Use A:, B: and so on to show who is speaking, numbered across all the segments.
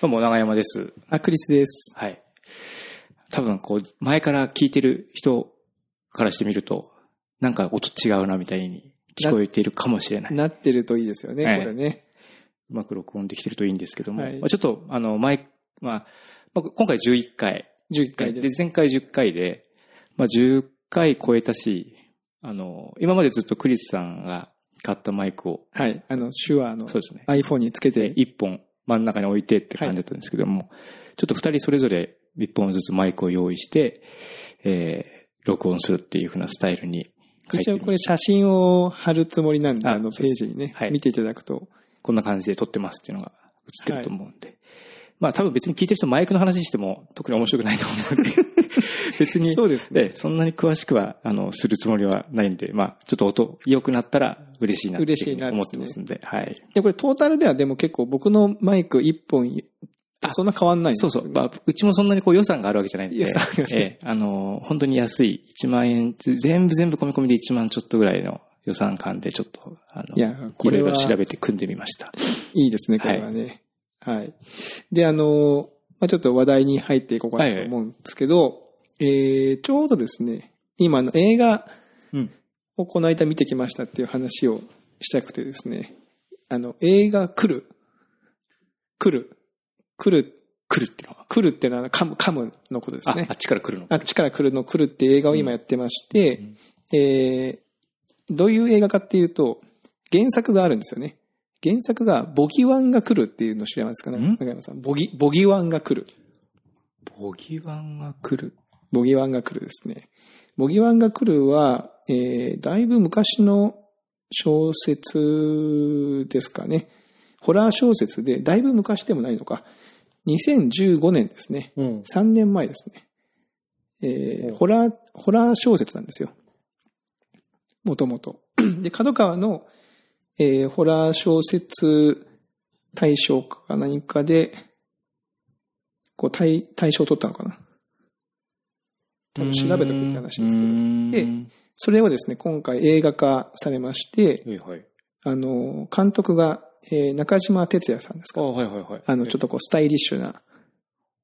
A: どうも、長山です。
B: あ、クリスです。
A: はい。多分、こう、前から聞いてる人からしてみると、なんか音違うなみたいに聞こえているかもしれない。
B: なってるといいですよね、
A: はい
B: これね。
A: うまく録音できてるといいんですけども、
B: はい
A: まあちょっと、あの、前、まあ、まあ今回11回。
B: 11回です。
A: 前回10回で、まあ10回超えたし、あの、今までずっとクリスさんが買ったマイクを、
B: はい。あの、手話の
A: そうですね。
B: iPhone につけ
A: で、
B: て、
A: 一本真ん中に置いてって感じだったんですけども、ちょっと二人それぞれ一本ずつマイクを用意して、えー、録音するっていう風なスタイルに
B: 一応これ写真を貼るつもりなんで、
A: あ
B: あのページにね、
A: はい。
B: 見ていただくと。
A: こんな感じで撮ってますっていうのが映ってると思うんで。まあ多分別に聞いてる人マイクの話しても特に面白くないと思うので、別に、
B: そうですね。
A: ええそんなに詳しくは、あの、するつもりはないんで、まあちょっと音良くなったら嬉しいなって思ってますんで、はい。
B: で、これトータルではでも結構僕のマイク1本、そんな変わんないんですよ
A: そうそう。まあ、うちもそんなにこう予算があるわけじゃないんで、
B: 予算がね
A: ええ、あの、本当に安い、1万円、全部全部込み込みで1万ちょっとぐらいの予算感でちょっと、あの、
B: いやこれは
A: ろ調べて組んでみました。
B: いいですね、これはね。はい。で、あの、まあ、ちょっと話題に入っていこうかなと思うんですけど、えー、ちょうどですね、今あの映画
A: うん。
B: をこの間見てきましたっていう話をしたくてですね、あの、映画来る。来る。来る。
A: 来るっていうのは？
B: 来るってのは噛む、噛むのことですね、
A: ああ。っちから来るの？
B: あっちから来るの来るって映画を今やってまして、えー、どういう映画かっていうと、原作があるんですよね。原作が、ボギワンが来るっていうの知りますかね？
A: ん？
B: 中山さん。ボギ、ボギワンが来る。
A: ボギワンが来る。
B: ボギワンが来るですね。ボギワンが来るは、えー、だいぶ昔の小説ですかね。ホラー小説で、だいぶ昔でもないのか。2015年ですね。
A: うん。
B: 3年前ですね。えー、ホラー、ホラー小説なんですよ。もともと。で、角川の、えー、ホラー小説大賞か何かで、こう、大、大賞を取ったのかな。多分調べとくって話ですけど。で
A: で、
B: それをですね、今回映画化されまして、
A: はいはい。
B: あの、監督が、えー、中島哲也さんですか？
A: あはいはいはい。
B: あの、ちょっとこう、スタイリッシュな。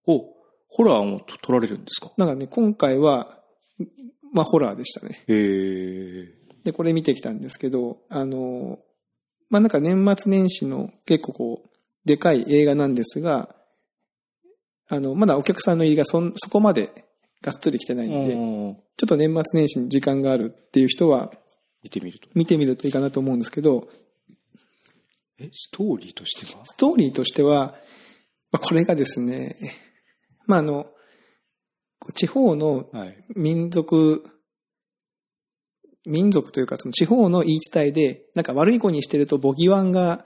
A: お、ホラーも撮られるんですか？
B: なんかね、今回は、まあ、ホラーでしたね。
A: へえ。
B: で、これ見てきたんですけど、あの、まあ、なんか年末年始の結構こう、でかい映画なんですが、あの、まだお客さんの入りがそん、そこまでがっつり来てないんで、
A: うん
B: ちょっと年末年始に時間があるっていう人は、
A: 見てみると。
B: 見てみるといいかなと思うんですけど、
A: え、ストーリーとしては？
B: ストーリーとしては、まあ、これがですね、まあ、あの、地方の
A: はい。
B: 民族、民族というか、その地方の言い伝えで、なんか悪い子にしてるとボギワンが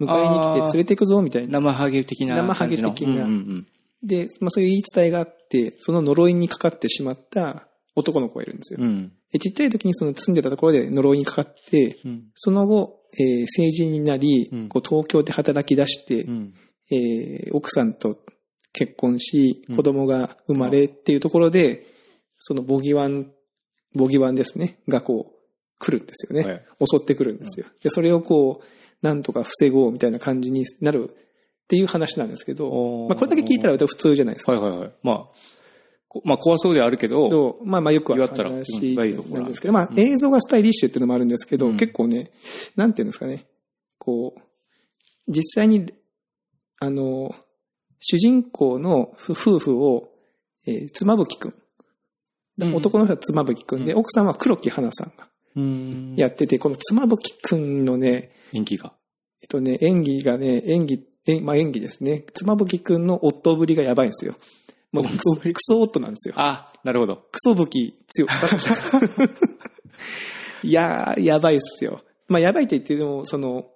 B: 迎えに来て連れてくぞみたいな。
A: 生ハゲ的な
B: 生ハゲ。的な
A: うんうん
B: で、まあそういう言い伝えがあって、その呪いにかかってしまった男の子がいるんですよ。
A: うん。うん。
B: でちっちゃい時にその住んでたところで呪いにかかって、
A: うん。
B: その後、えー成人になり、
A: うん
B: こう東京で働き出して、
A: うん。
B: えー奥さんと結婚し
A: うん、
B: 子供が生まれっていうところで、そのボギワン、ボギワンですね、がこう、来るんですよね。
A: はい
B: 襲ってくるんですよ。で、それをこう、なんとか防ごうみたいな感じになるっていう話なんですけどまあこれだけ聞いたら普通じゃないですか。
A: はいはいはい。まあ、こまあ怖そうではあるけど、
B: まあまあよくある
A: 言わったら
B: 話なんですけど、まあ映像がスタイリッシュっていうのもあるんですけど、
A: うん
B: 結構ね、なんていうんですかね、こう、実際に、あの、主人公の夫婦を、えー、妻夫木くん。
A: うん
B: 男の人は妻夫木くんで、
A: うん
B: 奥さんは黒木花さんが
A: うん
B: やってて、この妻夫木くんのね、
A: 演技が。
B: えっとね、演技がね、演技、えまあ演技ですね。妻夫木くんの夫ぶりがやばいんですよ。もうクソ、クソ夫なんですよ。
A: あ、なるほど。
B: クソ武器強くいやー、やばいっすよ。まあ、やばいって言っても、その、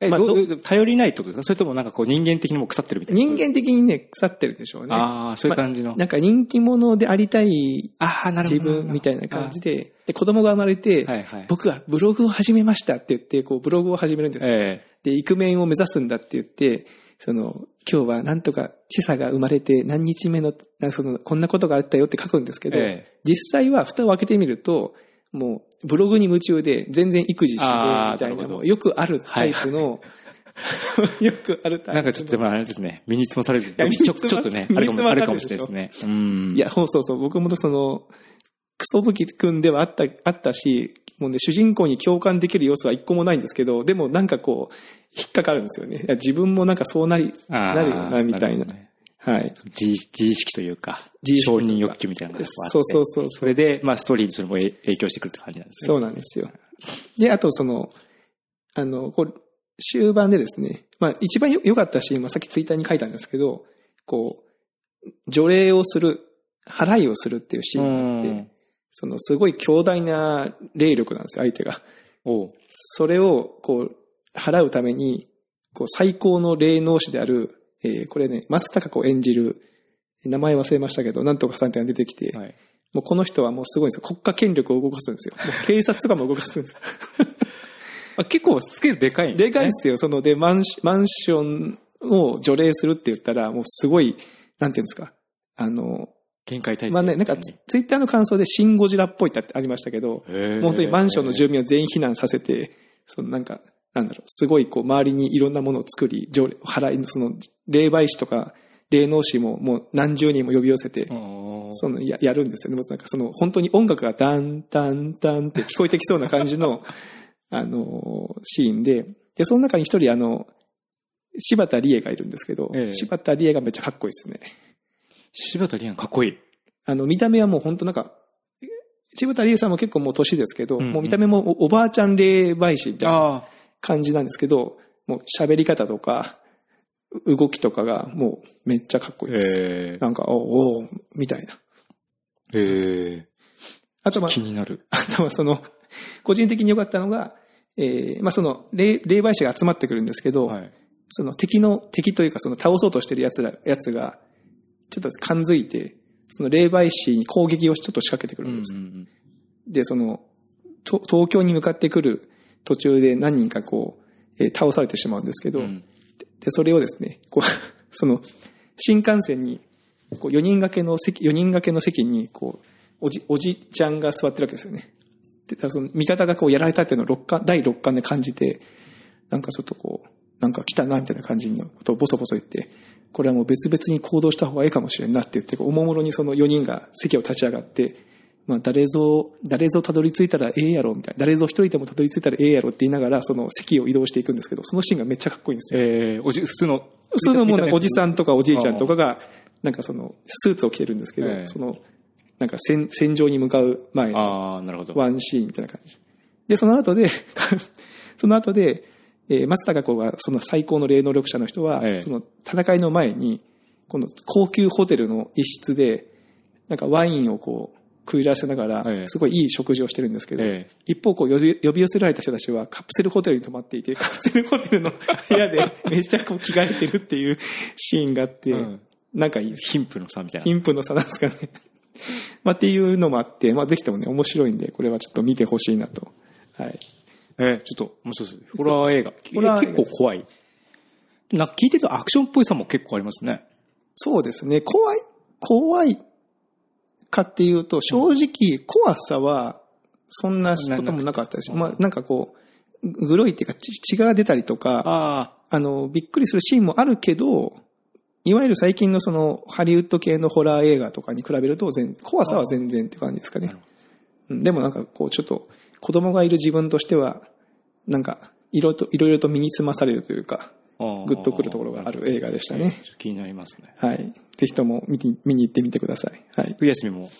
A: え、
B: まあ
A: どう頼りないってことですかそれともなんかこう人間的にも腐ってるみたいな。
B: 人間的にね、腐ってるんでしょうね。
A: ああ、そういう感じの。
B: なんか人気者でありたい
A: ああ、なるほ
B: 自
A: ど。
B: 分みたいな感じで、で、子供が生まれて、
A: はいはい。
B: 僕はブログを始めましたって言って、こう、ブログを始めるんですよ。
A: え
B: で、イクメンを目指すんだって言って、その、今日はなんとか、知差が生まれて何日目の、なその、こんなことがあったよって書くんですけど、
A: ええ
B: 実際は蓋を開けてみると、もう、ブログに夢中で全然育児しねえみたいな、
A: な
B: よくあるタイプの、よくあるタイプの
A: なんかちょっと、まああれですね、身につまされる。
B: や身に
A: ちょちょっとね、あるかも、しれないですね。うん。
B: いや、そうそうそう。僕もその、クソ武器君ではあった、あったし、もうね、主人公に共感できる要素は一個もないんですけど、でもなんかこう、引っかかるんですよね。自分もなんかそうなり、なるよな、みたいな
A: ね
B: はい。
A: 自自意識というか、
B: 自
A: 承認欲求みたいなのがあって
B: そうそうそう
A: それで、まあストーリーにそれも影影響してくるって感じなんですね。
B: そうなんですよ。で、あとその、あの、こう、終盤でですね、まあ一番よ良かったシーンはさっきツイッターに書いたんですけど、こう、除霊をする、払いをするっていうシーンがあって、そのすごい強大な霊力なんですよ、相手が。それを、こう、払うために、こう、最高の霊能師である、えーこれね、松たか子演じる、名前忘れましたけど、なんとかさんってが出てきて、
A: はい。
B: もうこの人はもうすごいんですよ。国家権力を動かすんですよ。警察とかも動かすんですよ。
A: あ結構スケールでかいん
B: でかい
A: ね
B: ですよ。その、で、マンシマンションを除霊するって言ったら、もうすごい、なんていうんですか。あの、
A: 限界体制。
B: まあね、なんかツツイッターの感想でシンゴジラっぽいってありましたけど、本当にマンションの住民を全員避難させて、そのなんか、なんだろう、すごいこう周りにいろんなものを作り、払い、その霊媒師とか霊能師ももう何十人も呼び寄せて、そのややるんですよね。なんかその本当に音楽がダンタンタンって聞こえてきそうな感じの、あの、シーンで、で、その中に一人あの、柴田理恵がいるんですけど、
A: ええ
B: 柴田理恵がめっちゃかっこいいですね。
A: 柴田理恵かっこいい。
B: あの、見た目はもう本当なんか、柴田理恵さんも結構もう年ですけど、
A: うんうん
B: もう見た目もおおばあちゃん霊媒師みたいな。感じなんですけど、もう喋り方とか、う動きとかがもうめっちゃかっこいいです。
A: え
B: なんか、おうおうみたいな。
A: ー、え
B: あとまあ、
A: 気になる。
B: あとはその、個人的に良かったのが、えー、まあその、霊霊媒師が集まってくるんですけど、
A: はい。
B: その敵の、敵というかその倒そうとしてる奴ら、奴が、ちょっと感づいて、その霊媒師に攻撃をちょっと仕掛けてくるんです。
A: うん
B: で、その、と東京に向かってくる途中で何人かこう、えー倒されてしまうんですけど、
A: うんうん。
B: で、それをですね、こう、その、新幹線に、こう、4人掛けの席、4人掛けの席に、こう、おじ、おじちゃんが座ってるわけですよね。で、その、味方がこう、やられたっていうのを六巻、第6巻で感じて、なんかちょっとこう、なんか来たな、みたいな感じのことをボソボソ言って、これはもう別々に行動した方がいいかもしれんなって言って、おもむろにその4人が席を立ち上がって、まあ、誰ぞ、誰ぞたどり着いたらええやろ、みたいな。誰ぞ一人でもたどり着いたらええやろって言いながら、その席を移動していくんですけど、そのシーンがめっちゃかっこいいんですよ。
A: えー、おじ、普通の。
B: 普通のもうねおじさ
A: ん。
B: んとかおじいちゃんとかが、なんかその、スーツを着てるんですけど、
A: ええ
B: その、なんか戦、戦場に向かう前の。ワンシーンみたいな感じ。で、その後で、その後で、えー松たか子が、その最高の霊能力者の人は、
A: ええ
B: その戦いの前に、この高級ホテルの一室で、なんかワインをこう、食いらせながら
A: え、え
B: すごいいい食事をしてるんですけど、
A: ええ
B: 一方、こう呼び、寄せられた人たちはカプセルホテルに泊まっていて、カプセルホテルの 部屋でめっちゃこう着替えてるっていうシーンがあって、
A: うん
B: なんかいい。
A: 貧富の差みたいな。
B: 貧富の差なんですかね。まあっていうのもあって、まあぜひともね、面白いんで、これはちょっと見てほしいなと。はい。
A: えー、ちょっと、面白いです。ホラー映画。
B: ホラー
A: 結構怖い。なんか聞いてるとアクションっぽいさも結構ありますね。
B: そうですね。怖い、怖いかっていうと、正直怖さは、そんなこともなかったです。まあなんかこう、グロいっていうか、血血が出たりとか、
A: あ
B: あの、びっくりするシーンもあるけど、いわゆる最近のその、ハリウッド系のホラー映画とかに比べると全、怖さは全然って感じですかねでもなんかこう、ちょっと、子供がいる自分としては、なんか、いろいろと、いろいろと身につまされるというか、グッとくるところがある映画でしたね。
A: 気になりますね。
B: はい。ぜひとも見に見に行ってみてください。はい。
A: 冬休みも、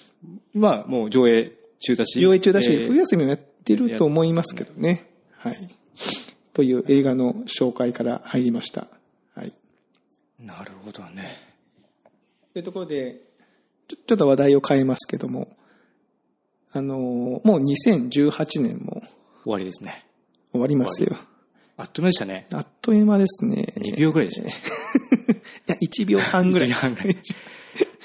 A: まあ、もう上映中だし。
B: 上映中だし、
A: えー
B: 冬休みもやってると思いますけどね。はい。という映画の紹介から入りました。はい。
A: なるほどね。
B: というところで、ちょちょっと話題を変えますけども、あのーもう2018年も
A: 終わりですね。
B: 終わりますよ。
A: あっという間でしたね。
B: あっという間ですね。
A: 2秒ぐらいでしたね。
B: いや、1秒半ぐらい
A: 1時。半ぐらい。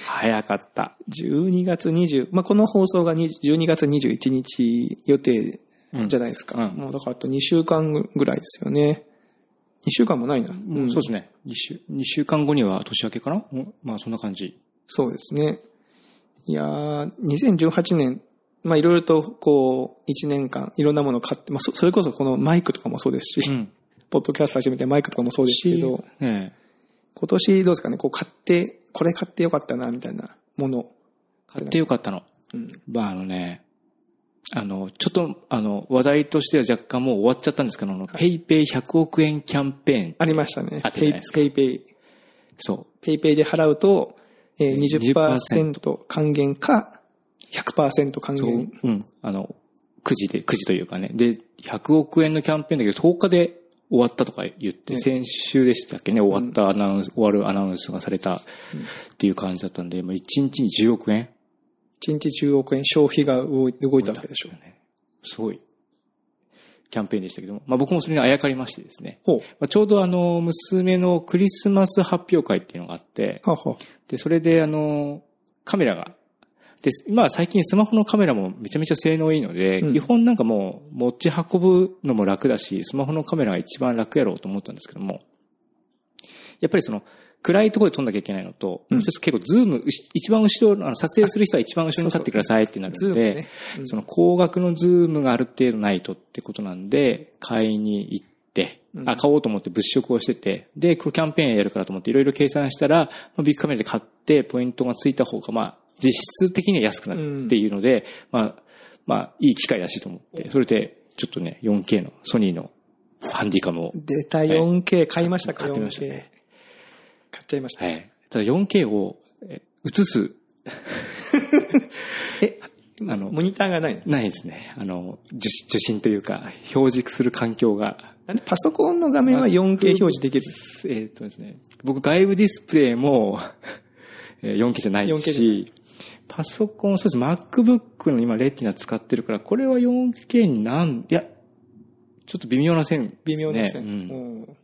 A: 早かった。
B: 12月20、まあ、この放送が20 12月21日予定じゃないですか。
A: うんうん
B: もうだからあと2週間ぐらいですよね。2週間もないな。
A: うん、そうですね。2週、二週間後には年明けかな？うんまあ、そんな感じ。
B: そうですね。いやー、2018年、まあいろいろとこう、1年間いろんなものを買って、まあそそれこそこのマイクとかもそうですし、
A: うん。
B: ポッドキャスト始めてマイクとかもそうですけど、
A: ね
B: 今年どうですかね、こう買って、これ買ってよかったな、みたいなもの。
A: 買ってよかったの。
B: うん。
A: まああのね、あの、ちょっと、あの、話題としては若干もう終わっちゃったんですけど、あの、ペイペイ100億円キャンペーン。
B: ありましたね。
A: あったじゃないですか？
B: PayPay。
A: そ
B: PayPay で払うと、えー、
A: 20%
B: 20%還元か、100%還元。。
A: うん。あの、9時で、9時というかね。で、100億円のキャンペーンだけど、10日で終わったとか言って、
B: ね
A: 先週でしたっけね、終わったアナウンス、終わるアナウンスがされたっていう感じだったんで、もう1日に10億円
B: ？1日10億円消費が動いたわけでしょ。
A: ね。すごい。キャンペーンでしたけども、まあ僕もそれにあやかりましてですね。
B: ほう。
A: まあ、ちょうどあの、娘のクリスマス発表会っていうのがあって、
B: はあはあ
A: で、それであの、カメラが、で、今は最近スマホのカメラもめちゃめちゃ性能いいので、
B: うん。
A: 基本なんかもう持ち運ぶのも楽だし、スマホのカメラが一番楽やろうと思ったんですけども、やっぱりその、暗いところで撮んなきゃいけないのと、
B: うん。
A: もう一つ結構ズーム、一番後ろ、あの撮影する人は一番後ろに立ってくださいってなるので、
B: ズームね。うん。
A: その高額のズームがある程度ないとってことなんで、買いに行って、
B: うん。
A: あ、買おうと思って物色をしてて、で、これキャンペーンやるからと思っていろいろ計算したら、まあ、ビックカメラで買ってポイントがついた方が、まあ、実質的には安くなるっていうので、まあ、まあ、いい機会だしと思って、それで、ちょっとね、4K のソニーのハンディカムを、
B: 出た 4K 買いましたか、
A: 買ってみました
B: 4K
A: ね。
B: 買っちゃいました。
A: はい。ただ 4K をえ映す、
B: え、
A: あの
B: モニターがないの？
A: ないですね。あの、受受信というか、表示する環境が。
B: なんでパソコンの画面は 4K 表示できる
A: えっ、とですね、僕外部ディスプレイも えー 4K じゃない
B: 4K じゃ
A: し、パソコン、そうです、MacBook の今レティナ使ってるから、これは 4K になん、いや、ちょっと微妙な線ね。
B: 微妙な線。
A: うん
B: うん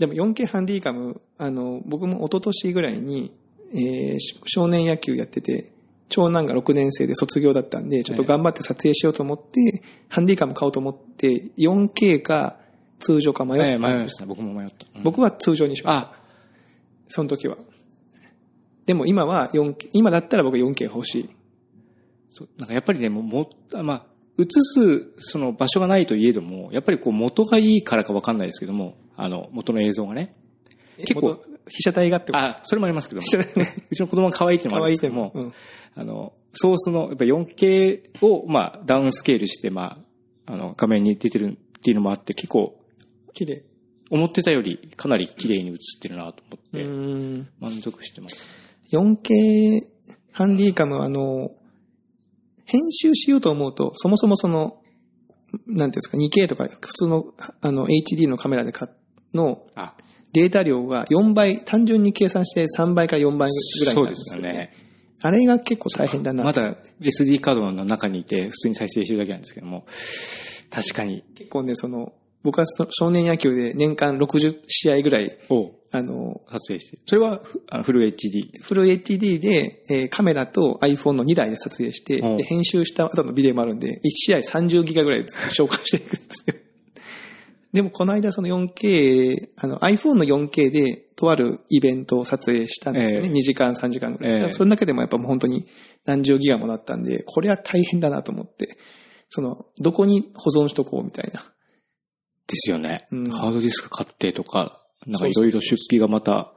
B: でも 4K ハンディカム、あの、僕も一昨年ぐらいに、えーし少年野球やってて、長男が6年生で卒業だったんで、ちょっと頑張って撮影しようと思って、ハンディカム買おうと思って、4K か通常か迷った
A: ええ
B: んです
A: 迷いました。僕も迷った。うん
B: 僕は通常にしました。
A: あ、
B: その時は。でも今は 4K、今だったら僕 4K 欲しい。
A: そうなんかやっぱりね、もうも、まあ、映す、その場所がないといえども、やっぱりこう元がいいからかわかんないですけども、あの、元の映像がね。結構
B: 元、被写体がってこと？
A: あ、それもありますけども。
B: 被写体
A: うちの子供が可愛いっていうのもあるんですけども、
B: 可愛いでも
A: あの、ソースの、やっぱ 4K を、まあ、ダウンスケールして、まあ、あの、画面に出てるっていうのもあって、結構、
B: 綺麗。
A: 思ってたよりかなり綺麗に映ってるなと思って、
B: うん。
A: 満足してます。
B: 4K ハンディカムはあの、編集しようと思うと、そもそもその、なんていうんですか、2K とか普通のあの HD のカメラで買っの
A: あ、
B: データ量が4倍、単純に計算して3倍から4倍ぐらいに
A: そうで
B: なるんですすよね。
A: よね。
B: あれが結構大変だな。
A: まだ SD カードの中にいて、普通に再生してるだけなんですけども、確かに、
B: 結構ね、その、僕はそ少年野球で年間60試合ぐらい、
A: を
B: あの、
A: 撮影して。それはフル HD。
B: フル HD で、えーカメラと iPhone の2台で撮影して、
A: うん
B: で編集した後のビデオもあるんで、1試合30ギガぐらい紹介していくんですよ。でもこの間その 4K、あの iPhone の 4K でとあるイベントを撮影したんですよね。
A: ええ
B: 2時間3時間ぐらい。
A: ええ
B: だからそれだけでもやっぱもう本当に何十ギガもなったんで、これは大変だなと思って、その、どこに保存しとこうみたいな。
A: ですよね。
B: うん
A: ハードディスク買ってとか、なんかい
B: そうそうそう
A: ろいろ出費がまた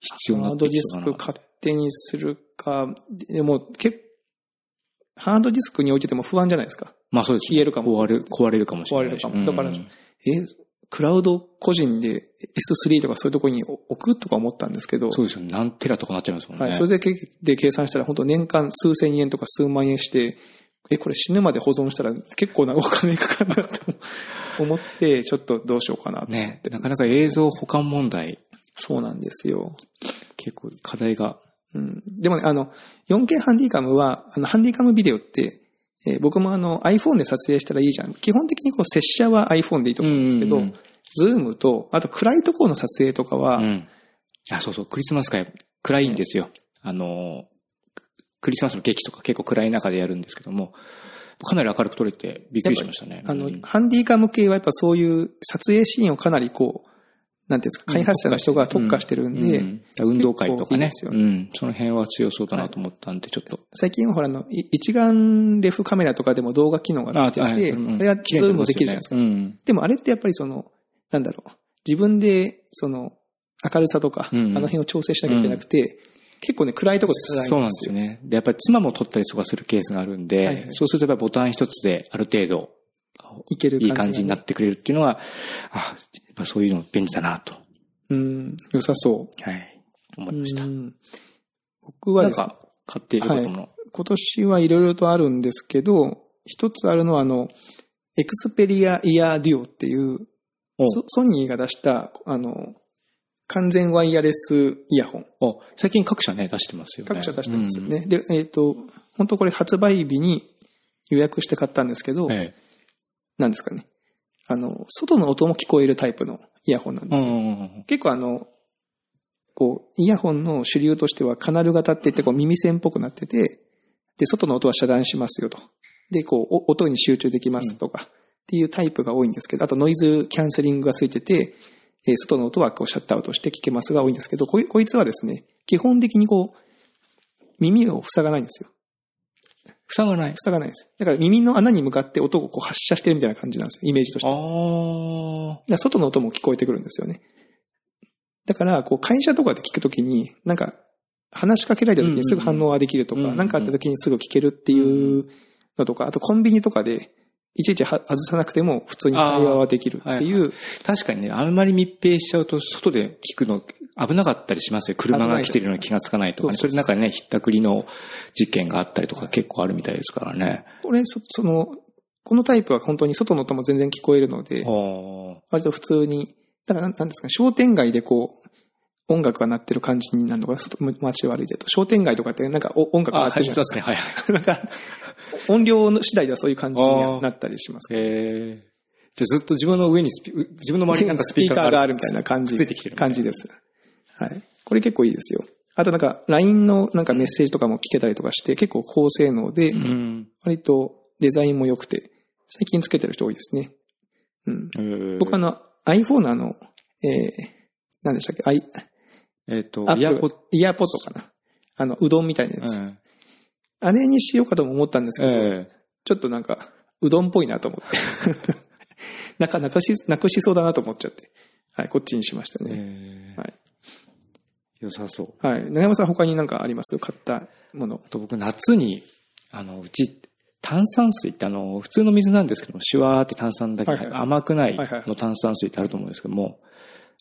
A: 必要になって
B: ハードディ。スク勝手にするか、でも結ハードディスクに置いてても不安じゃないですか。
A: まあそうです、
B: 消えるかも
A: 壊れる、壊れるかもしれないし。
B: 壊れるかも。だから、
A: うん
B: え、クラウド個人で S3 とかそういうところに置くとか思ったんですけど、
A: そうですよね。何テラとかなっちゃいますもんね。
B: はい。それでけで計算したら本当年間数千円とか数万円して、え、これ死ぬまで保存したら結構なお金かかるなと 思って、ちょっとどうしようかなとって。
A: なかなか映像保管問題、
B: そうなんですよ。
A: 結構課題が。
B: うん。でもね、あの、4K ハンディカムは、あの、ハンディカムビデオって、えー僕もあの iPhone で撮影したらいいじゃん。基本的にこう、接写は iPhone でいいと思うんですけど、
A: うんうんうん
B: ズームと、あと暗いところの撮影とかは、
A: うん。あ、そうそう、クリスマス会、暗いんですよ。あの、クリスマスの劇とか結構暗い中でやるんですけども、かなり明るく撮れてびっくりしましたね。
B: あの、
A: うん
B: ハンディカム系はやっぱそういう撮影シーンをかなりこう、なんていうんですか、開発者の人が特化してるんで、
A: うん運動会とかね
B: いい
A: うん。その辺は強そうだなと思ったんで、ちょっと。
B: 最近はほらあの、い一眼レフカメラとかでも動画機能がついてて、
A: はいうん
B: それはズームできるじゃないですか。
A: うん。
B: でもあれってやっぱりその、なんだろう。自分で、その、明るさとか、
A: うんうん
B: あの辺を調整しなきゃいけなくて、結構ね、暗いところで
A: そうなんですよね。で、やっぱり妻も撮ったりとかするケースがあるんで、
B: はいはい。
A: そうするとやっぱりボタン一つである程度
B: いける
A: いい感じにな
B: っ
A: ってくれるっていうのは、あ、やっぱそういうの便利だなと、
B: うん、良さそう。
A: はい、思いました。
B: うん。僕はですね
A: なんか、買っていることも、
B: 今年はいろいろとあるんですけど、一つあるのはあの、エクスペリアイヤーデュオっていう、ソニーが出した、あの、完全ワイヤレスイヤホン。
A: お最近各社ね、出してますよね。
B: 各社出してますよね。で、えっ、と、本当これ発売日に予約して買ったんですけど、
A: うん。え
B: なんですかね。あの、外の音も聞こえるタイプのイヤホンなん
A: え。
B: ですよ。
A: うんうんうん。
B: 結構あの、こう、イヤホンの主流としてはカナル型って言ってこう耳栓っぽくなってて、で、外の音は遮断しますよと。で、こう、お音に集中できますとか、っていうタイプが多いんですけど、あとノイズキャンセリングがついてて、えー外の音はこうシャットアウトして聞けますが多いんですけど、こいこいつはですね、基本的にこう、耳を塞がないんですよ。
A: 塞がない。
B: 塞がないんです。だから耳の穴に向かって音をこう発射してるみたいな感じなんですよ、イメージとして。
A: ああ。
B: ら外の音も聞こえてくるんですよね。だから、こう、会社とかで聞くときに、なんか、話しかけられたときにすぐ反応ができるとか、なんかあったときにすぐ聞けるっていうのとか、あとコンビニとかで、いちいちは外さなくても普通に会話はできるっていう、
A: 確かにね、あんまり密閉しちゃうと、外で聞くの危なかったりしますよ。車が来てるのに気がつかないとかね。
B: そ
A: それの中にね、ひったくりの実験があったりとか結構あるみたいですからね。
B: これ、そその、このタイプは本当に外の音も全然聞こえるので、
A: あ
B: 割と普通に、だからなんですかね、商店街でこう、音楽が鳴ってる感じになるのが、外街を歩いてると、商店街とかってなんかお音楽が鳴ってるじゃない
A: で
B: ですすか。
A: ね。はい。
B: なんか、音量の次第ではそういう感じにはなったりしますけど。
A: えー、じゃあずっと自分の上にスピ、自分の周りになんかスピーカーがある
B: みたいな感じ。
A: ついてきてる、
B: 感じです。はい。これ結構いいですよ。あとなんか、LINE のなんかメッセージとかも聞けたりとかして、結構高性能で、
A: うん。
B: 割とデザインも良くて、最近つけてる人多いですね。うん。
A: えー
B: 僕あの、iPhone のあの、えー、何でしたっけ ?i、
A: えっ、と、
B: アップ
A: イヤポッ
B: イヤーポッドかな。あの、うどんみたいなやつ。
A: うん
B: あれにしようかとも思ったんですけど、
A: え
B: ちょっとなんか、うどんっぽいなと思って。なんか、なくし、なくしそうだなと思っちゃって。はい、こっちにしました
A: ー
B: ね。
A: えー
B: はい。
A: 良さそう。
B: はい。長山さん他になんかあります？買ったもの。
A: あと僕夏に、あの、うち、炭酸水ってあの、普通の水なんですけども、シュワーって炭酸だけ、
B: はいはい
A: 甘くない
B: はいはい
A: の炭酸水ってあると思うんですけども、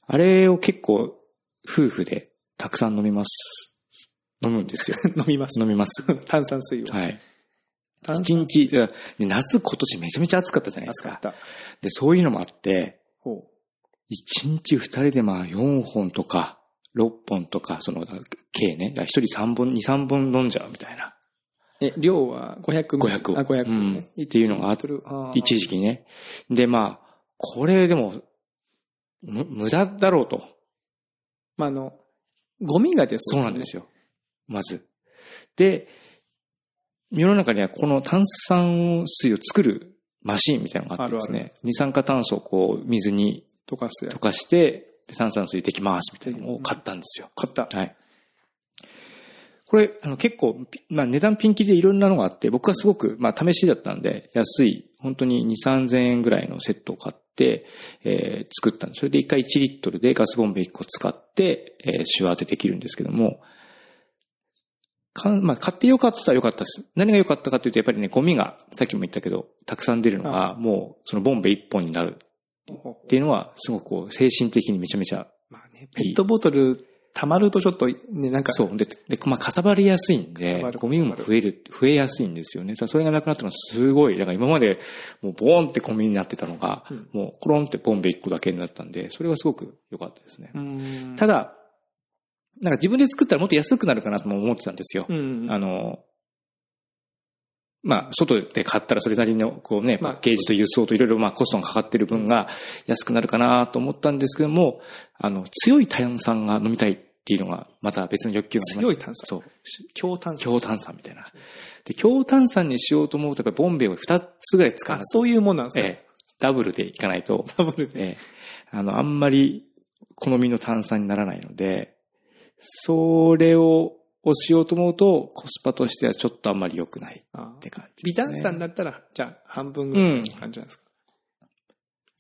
A: あれを結構、夫婦でたくさん飲みます。飲むんですよ。
B: 飲みます。
A: 飲みます。
B: 炭酸水を。
A: はい。
B: 炭
A: 一日、で夏今年めちゃめちゃ暑かったじゃないですか。
B: 暑かった。
A: で、そういうのもあって、
B: ほ
A: 一日二人でまあ4本とか、6本とか、その、計ね、一人3本、2、3本飲んじゃうみたいな。
B: う。え、量は500ミリ
A: 500
B: あ、500、
A: うん
B: ね
A: っていうのがあっ
B: 1リットルあー
A: 一時期ね。で、まあ、これでも、む無駄だろうと。
B: まあ、あの、ゴミが出
A: そう
B: そう
A: なんですよ。まず。で、世の中にはこの炭酸水を作るマシンみたいなのがあってですね、
B: ある
A: 二酸化炭素をこう水に
B: 溶かす
A: 溶。かして、で炭酸水できますみたいなのを買ったんですよ。
B: 買った。
A: はい。これ、あの結構、ピまあ値段ピンキリでいろんなのがあって、僕はすごく、まあ試しだったんで、安い、本当に2、3000円ぐらいのセットを買って、えー作ったんです。それで1回1リットルでガスボンベ1個使って、えー、シュワーでできるんですけども、かんまあ、買ってよかったはよかったです。何が良かったかというと、やっぱりね、ゴミが、さっきも言ったけど、たくさん出るのが、もう、そのボンベ1本になるっていうのは、すごくこう、精神的にめちゃめちゃ
B: まあね、ペットボトル溜まるとちょっとね、なんか、
A: そう。で、でまあ、かさばりやすいん
B: か
A: でゴミも増える、増えやすいんですよね。さそれがなくなったのはすごい。だから今まで、もうボーンってゴミになってたのが、
B: うん
A: もうコロンってボンベ1個だけになったんで、それはすごく良かったですね。ただ、なんか自分で作ったらもっと安くなるかなとも思ってたんですよ。
B: うん。
A: あの、まあ、外で買ったらそれなりの、こうね、パ
B: まあ
A: ッケージと輸送といろいろまあコストがかかってる分が安くなるかなと思ったんですけども、あの、強い炭酸が飲みたいっていうのが、また別の欲求がありました。
B: 強い炭酸
A: そう。
B: 強炭酸。
A: 強炭酸みたいな。で、強炭酸にしようと思うと、やっぱりボンベを2つぐらい使わ
B: あ
A: ない、
B: そういうもんなんですね。
A: ええ、ダブルでいかないと、
B: ダブルで。
A: ええ、あの、あんまり好みの炭酸にならないので、それを、をしようと思うと、コスパとしてはちょっとあんまり良くないっ
B: あ
A: て感じ
B: 微
A: です、ね。
B: 炭酸だったら、じゃあ半分ぐらいの感じなんですか？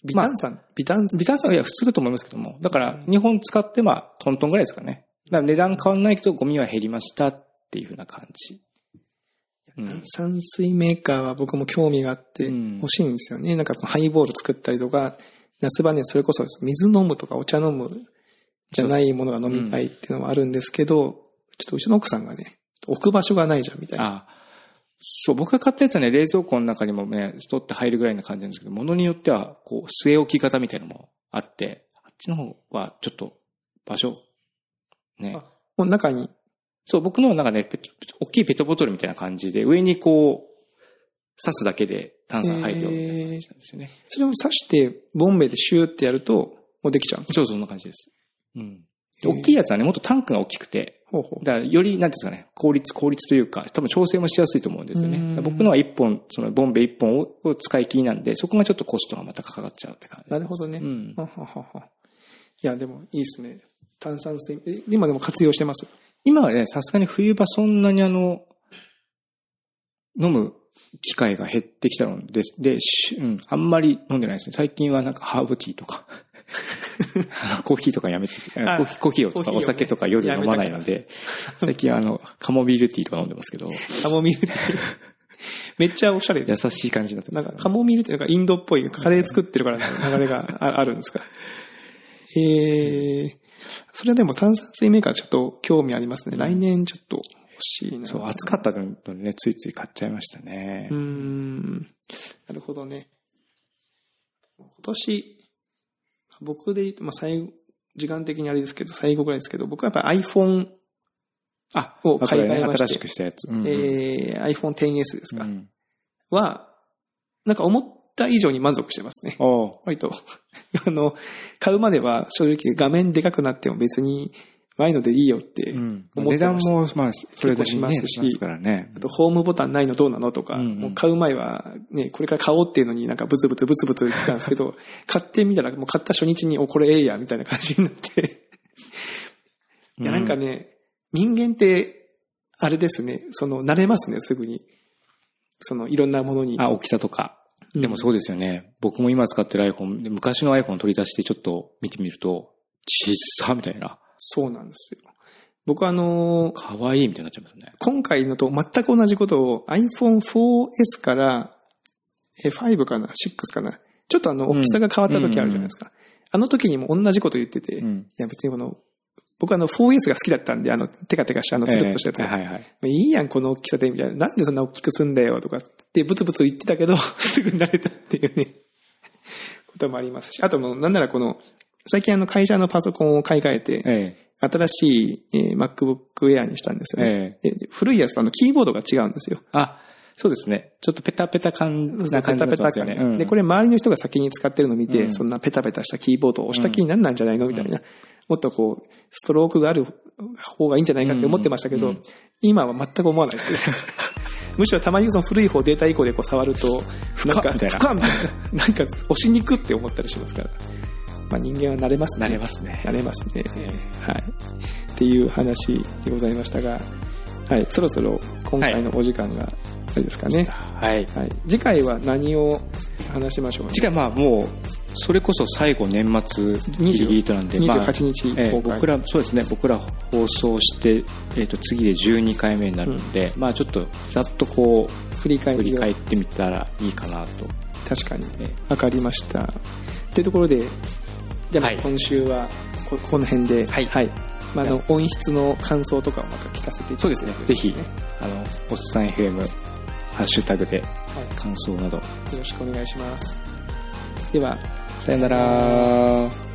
B: 微炭酸、微炭酸。
A: 微炭酸はいや普通だと思いますけども。だから、日本使ってまあ、トントンぐらいですかね。だから値段変わんないけど、ゴミは減りましたっていうふうな感じ。うん
B: 炭酸水メーカーは僕も興味があって
A: うん
B: 欲しいんですよね。なんかそのハイボール作ったりとか、夏場ね、それこそ水飲むとかお茶飲むじゃないものが飲みたいっていうのはあるんですけど、ちょっとうちの奥さんがね、置く場所がないじゃんみたいな。
A: そう、僕が買ったやつはね、冷蔵庫の中にもね、取って入るぐらいな感じなんですけど、ものによっては、こう、据え置き方みたいなのもあって、あっちの方はちょっと、場所、ね
B: あ。もう中に、
A: そう、僕のなんかね、大きいペットボトルみたいな感じで、上にこう、刺すだけで炭酸入るよみたいな感じなんですよね。
B: それを刺して、ボンベでシューってやると、もうできちゃう
A: そう、そんな感じです。うん。大きいやつはね、もっとタンクが大きくて。だからより、なんですかね、効率、効率というか、多分調整もしやすいと思うんですよね。僕のは一本、そのボンベ一本をを使い切りなんで、そこがちょっとコストがまたかかっちゃうって感じ。
B: なるほどね。
A: うん。
B: はははは。いや、でもいいですね。炭酸水、え今でも活用してます？
A: 今はね、さすがに冬場そんなにあの、飲む機会が減ってきたので、で、しうん、あんまり飲んでないですね。最近はなんかハーブティーとか、コーヒーとかやめて、コ
B: あ
A: ーヒー、コーヒーをとかお酒とか夜飲まないので、最近はあの、カモミールティーとか飲んでますけど、
B: カモミール。めっちゃおしゃれです。
A: 優しい感じになってます、ね。
B: なんか、カモミールってなんかインドっぽい、カレー作ってるからの流れがああるんですか。えー、それはでも炭酸水メーカーちょっと興味ありますね。来年ちょっと欲しいな。
A: そう、暑かったのでね、ついつい買っちゃいましたね
B: うー。ん。なるほどね。今年、僕で言うと、まあ、最後、時間的にあれですけど、最後ぐらいですけど、僕はやっぱ iPhone、
A: あ、
B: を買い替えまして
A: 新しくしたやつ。うんうん。
B: えー、iPhone XS ですか、
A: うん。
B: は、なんか思った以上に満足してますね。割と、あの、買うまでは正直画面でかくなっても別に、ああいうのでいいよって
A: うん。
B: 思っ
A: 値段
B: てました。
A: も、まあ、それで
B: しますし
A: しますからね
B: あ。と、ホームボタンないのどうなのとか、
A: うんうん
B: もう買う前は、ね、これから買おうっていうのになんかブツブツブツブツ言ってたんですけど、買ってみたらもう買った初日に、お、これええや、みたいな感じになって。いや、なんかね、人間って、あれですね、その、慣れますね、すぐに。その、いろんなものに。
A: あ、大きさとか。
B: うん
A: でもそうですよね。僕も今使ってる iPhone、で昔の iPhone 取り出してちょっと見てみると、小さみたいな。
B: そうなんですよ。僕はあのー
A: 可愛いみたいになっちゃいますね。
B: 今回のと全く同じことを iPhone 4S からえ5かな ?6 かなちょっとあの、
A: うん
B: 大きさが変わった時あるじゃないですか。あの時にも同じこと言ってて、い
A: うん。
B: や別にこの、僕あの 4S が好きだったんで、あの、テカテカしたあの、つるっとしたやつが、
A: ええはいはい。
B: まあいいやん、この大きさで、みたいな。なんでそんな大きくすんだよ、とかって、ブツブツ言ってたけど、すぐ慣れたっていうね、こともありますし。あともう、なんならこの、最近あの、会社のパソコンを買い替えて、
A: え
B: 新しい、えー MacBook Air にしたんですよね。
A: え
B: でで古いやつとあの、キーボードが違うんですよ。
A: あ、そうですね。ちょっとペタペタ感な感じになってますよね。うん
B: で、これ周りの人が先に使ってるのを見て、
A: うん
B: そんなペタペタしたキーボードを押した気になんないんじゃないの？みたいな。もっとこう、ストロークがある方がいいんじゃないかって思ってましたけど、
A: うんうん
B: 今は全く思わないです。むしろたまにその古い方データ移行でこう触ると、なんか、
A: な。
B: なんか押しにくって思ったりしますから。まあ人間は慣れますね。
A: 慣れますね。
B: 慣れますね。はい。っていう話でございましたが、はい。そろそろ今回のお時間が、あれですかね。
A: はい。
B: はい。次回は何を話しましょう？ね。
A: 次回まあもう、それこそ最後年末ギリギリとなんで、まあ
B: 28日
A: ええ
B: 公開
A: 僕ら、そうですね、僕ら放送して、えっ、と、次で12回目になるので、まあちょっと、ざっとこう、
B: 振り返りを
A: 振り返ってみたらいいかなと。
B: 確かに。
A: え
B: わかりました。というところで、じゃあ今週はここの辺で、
A: はい。
B: まあ、あの音質の感想とかをまた聞かせていただ
A: そうですね、ぜひ、あの、おっさん FM、ハッシュタグで
B: は
A: 感想など。
B: い、よろしくお願いします。では、
A: さよなら。